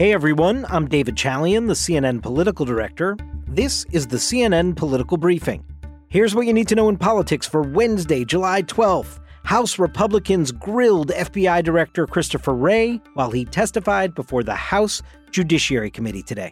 Hey everyone, I'm David Chalian, the CNN political director. This is the CNN Political Briefing. Here's what you need to know in politics for Wednesday, July 12th. House Republicans grilled FBI Director Christopher Wray while he testified before the House Judiciary Committee today.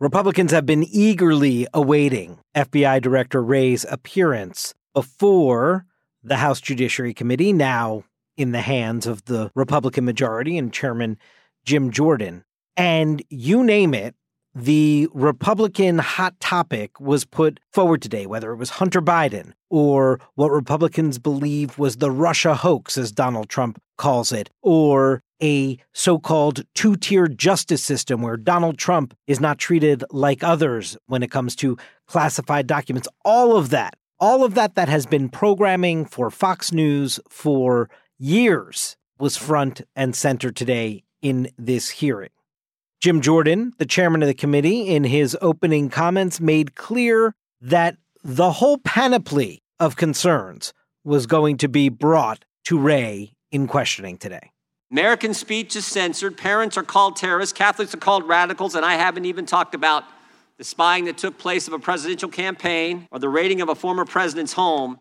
Republicans have been eagerly awaiting FBI Director Wray's appearance before the House Judiciary Committee, now in the hands of the Republican majority and Chairman Jim Jordan. And you name it, the Republican hot topic was put forward today, whether it was Hunter Biden or what Republicans believe was the Russia hoax, as Donald Trump calls it, or a so called two tier justice system where Donald Trump is not treated like others when it comes to classified documents. All of that, all of that that has been programming for Fox News for years was front and center today in this hearing. Jim Jordan, the chairman of the committee, in his opening comments made clear that the whole panoply of concerns was going to be brought to Wray in questioning today. American speech is censored. Parents are called terrorists. Catholics are called radicals. And I haven't even talked about the spying that took place of a presidential campaign or the raiding of a former president's home.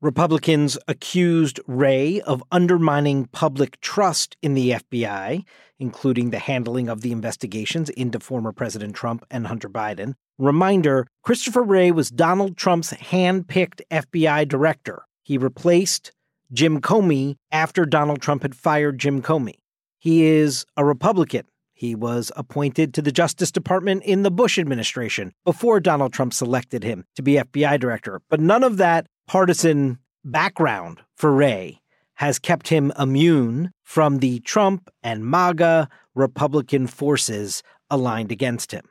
Republicans accused Wray of undermining public trust in the FBI, including the handling of the investigations into former President Trump and Hunter Biden. Reminder Christopher Wray was Donald Trump's hand picked FBI director. He replaced Jim Comey after Donald Trump had fired Jim Comey. He is a Republican. He was appointed to the Justice Department in the Bush administration before Donald Trump selected him to be FBI director. But none of that partisan background for Wray has kept him immune from the Trump and MAGA Republican forces aligned against him.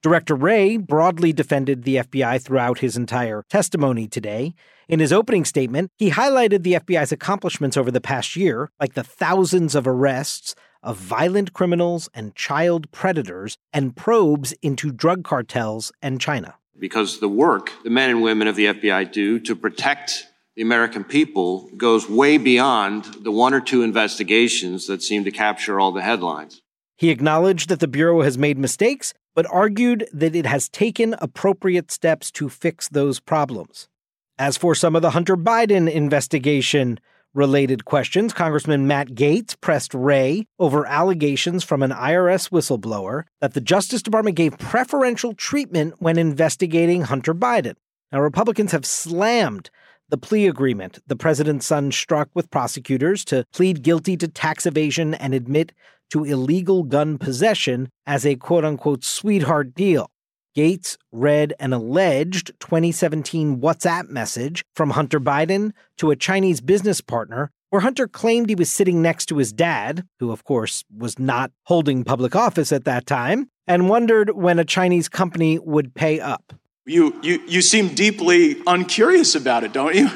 Director Wray broadly defended the FBI throughout his entire testimony today. In his opening statement, he highlighted the FBI's accomplishments over the past year, like the thousands of arrests of violent criminals and child predators and probes into drug cartels and China because the work the men and women of the FBI do to protect the American people goes way beyond the one or two investigations that seem to capture all the headlines. He acknowledged that the Bureau has made mistakes, but argued that it has taken appropriate steps to fix those problems. As for some of the Hunter Biden investigation, related questions, Congressman Matt Gaetz pressed Wray over allegations from an IRS whistleblower that the Justice Department gave preferential treatment when investigating Hunter Biden. Now, Republicans have slammed the plea agreement the president's son struck with prosecutors to plead guilty to tax evasion and admit to illegal gun possession as a quote unquote sweetheart deal. Gaetz read an alleged 2017 WhatsApp message from Hunter Biden to a Chinese business partner where Hunter claimed he was sitting next to his dad, who of course was not holding public office at that time, and wondered when a Chinese company would pay up. You, you, you seem deeply uncurious about it, don't you?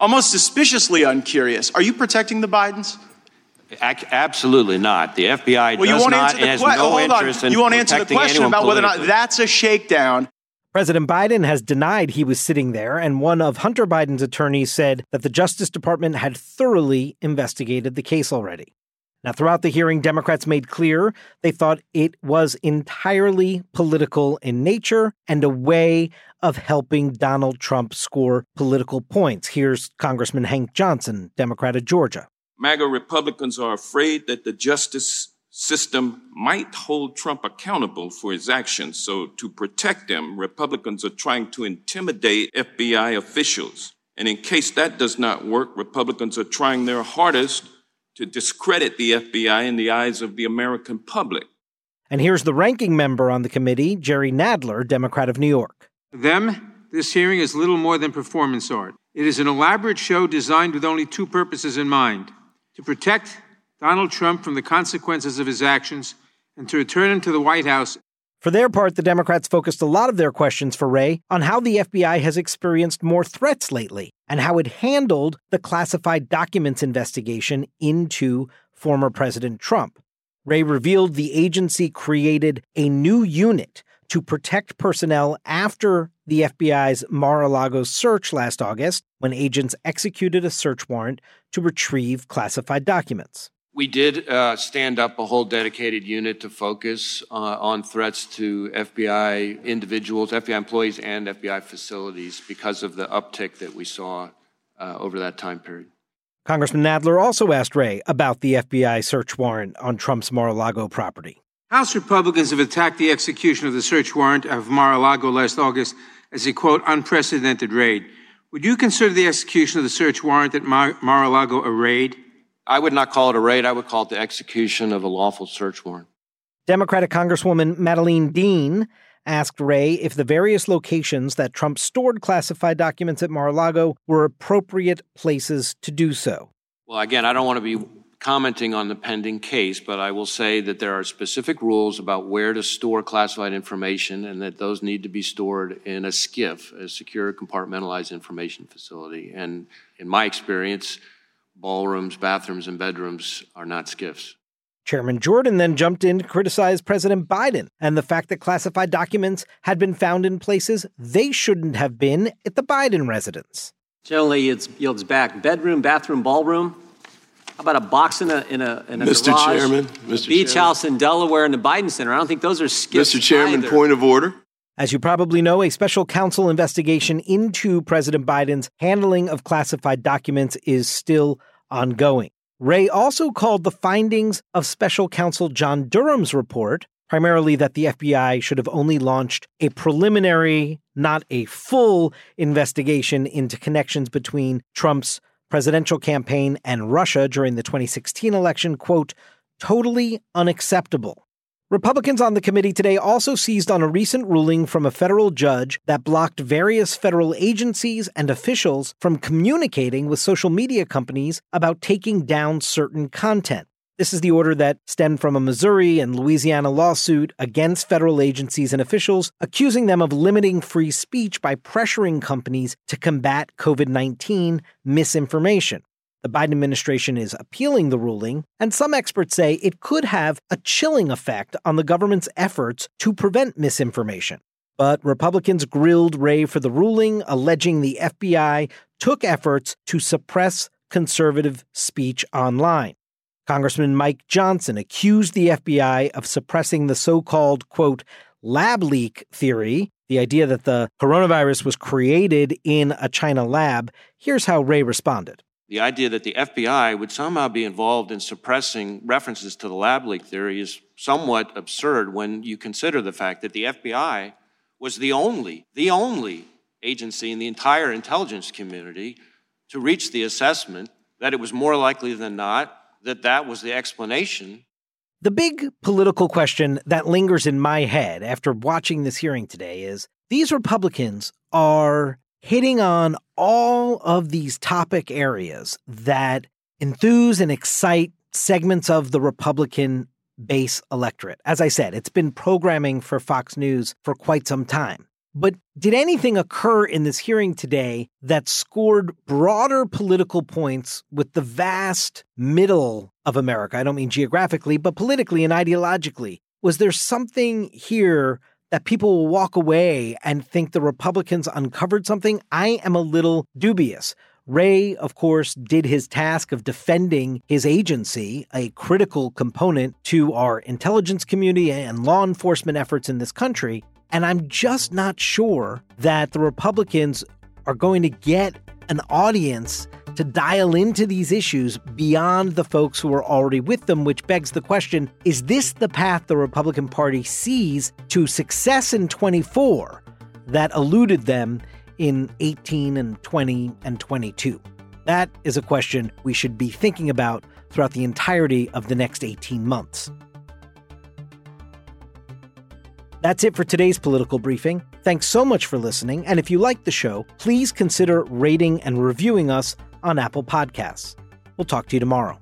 Almost suspiciously uncurious. Are you protecting the Bidens? Absolutely not. The FBI well, does you not answer the has que- no hold interest on. in You won't answer the question about whether or not that's a shakedown. President Biden has denied he was sitting there, and one of Hunter Biden's attorneys said that the Justice Department had thoroughly investigated the case already. Now, throughout the hearing, Democrats made clear they thought it was entirely political in nature and a way of helping Donald Trump score political points. Here's Congressman Hank Johnson, Democrat of Georgia. MAGA Republicans are afraid that the justice system might hold Trump accountable for his actions. So, to protect them, Republicans are trying to intimidate FBI officials. And in case that does not work, Republicans are trying their hardest to discredit the FBI in the eyes of the American public. And here's the ranking member on the committee, Jerry Nadler, Democrat of New York. Them, this hearing is little more than performance art. It is an elaborate show designed with only two purposes in mind to protect Donald Trump from the consequences of his actions and to return him to the White House. For their part, the Democrats focused a lot of their questions for Wray on how the FBI has experienced more threats lately and how it handled the classified documents investigation into former President Trump. Wray revealed the agency created a new unit to protect personnel after the FBI's Mar a Lago search last August when agents executed a search warrant to retrieve classified documents. We did uh, stand up a whole dedicated unit to focus uh, on threats to FBI individuals, FBI employees, and FBI facilities because of the uptick that we saw uh, over that time period. Congressman Nadler also asked Wray about the FBI search warrant on Trump's Mar a Lago property. House Republicans have attacked the execution of the search warrant of Mar a Lago last August as a quote, unprecedented raid. Would you consider the execution of the search warrant at Mar a Lago a raid? I would not call it a raid. I would call it the execution of a lawful search warrant. Democratic Congresswoman Madeleine Dean asked Wray if the various locations that Trump stored classified documents at Mar a Lago were appropriate places to do so. Well, again, I don't want to be commenting on the pending case, but I will say that there are specific rules about where to store classified information and that those need to be stored in a SCIF, a secure compartmentalized information facility. And in my experience, ballrooms, bathrooms, and bedrooms are not SCIFs. Chairman Jordan then jumped in to criticize President Biden and the fact that classified documents had been found in places they shouldn't have been at the Biden residence. Generally, it yields back bedroom, bathroom, ballroom. How about a box in a in a, in a Mr. garage? Chairman, Mr. beach Chairman. house in Delaware in the Biden Center. I don't think those are SCIFs. Mr. Chairman, either. point of order. As you probably know, a special counsel investigation into President Biden's handling of classified documents is still ongoing. Wray also called the findings of special counsel John Durham's report, primarily that the FBI should have only launched a preliminary, not a full investigation into connections between Trump's presidential campaign and Russia during the 2016 election, quote, totally unacceptable. Republicans on the committee today also seized on a recent ruling from a federal judge that blocked various federal agencies and officials from communicating with social media companies about taking down certain content. This is the order that stemmed from a Missouri and Louisiana lawsuit against federal agencies and officials, accusing them of limiting free speech by pressuring companies to combat COVID 19 misinformation. The Biden administration is appealing the ruling, and some experts say it could have a chilling effect on the government's efforts to prevent misinformation. But Republicans grilled Wray for the ruling, alleging the FBI took efforts to suppress conservative speech online. Congressman Mike Johnson accused the FBI of suppressing the so called, quote, lab leak theory, the idea that the coronavirus was created in a China lab. Here's how Wray responded. The idea that the FBI would somehow be involved in suppressing references to the lab leak theory is somewhat absurd when you consider the fact that the FBI was the only, the only agency in the entire intelligence community to reach the assessment that it was more likely than not that that was the explanation. The big political question that lingers in my head after watching this hearing today is these Republicans are hitting on all of these topic areas that enthuse and excite segments of the Republican base electorate. As I said, it's been programming for Fox News for quite some time. But did anything occur in this hearing today that scored broader political points with the vast middle of America? I don't mean geographically, but politically and ideologically. Was there something here that people will walk away and think the Republicans uncovered something? I am a little dubious. Wray, of course, did his task of defending his agency, a critical component to our intelligence community and law enforcement efforts in this country. And I'm just not sure that the Republicans are going to get an audience to dial into these issues beyond the folks who are already with them, which begs the question is this the path the Republican Party sees to success in 24 that eluded them in 18 and 20 and 22? That is a question we should be thinking about throughout the entirety of the next 18 months. That's it for today's political briefing. Thanks so much for listening. And if you like the show, please consider rating and reviewing us on Apple Podcasts. We'll talk to you tomorrow.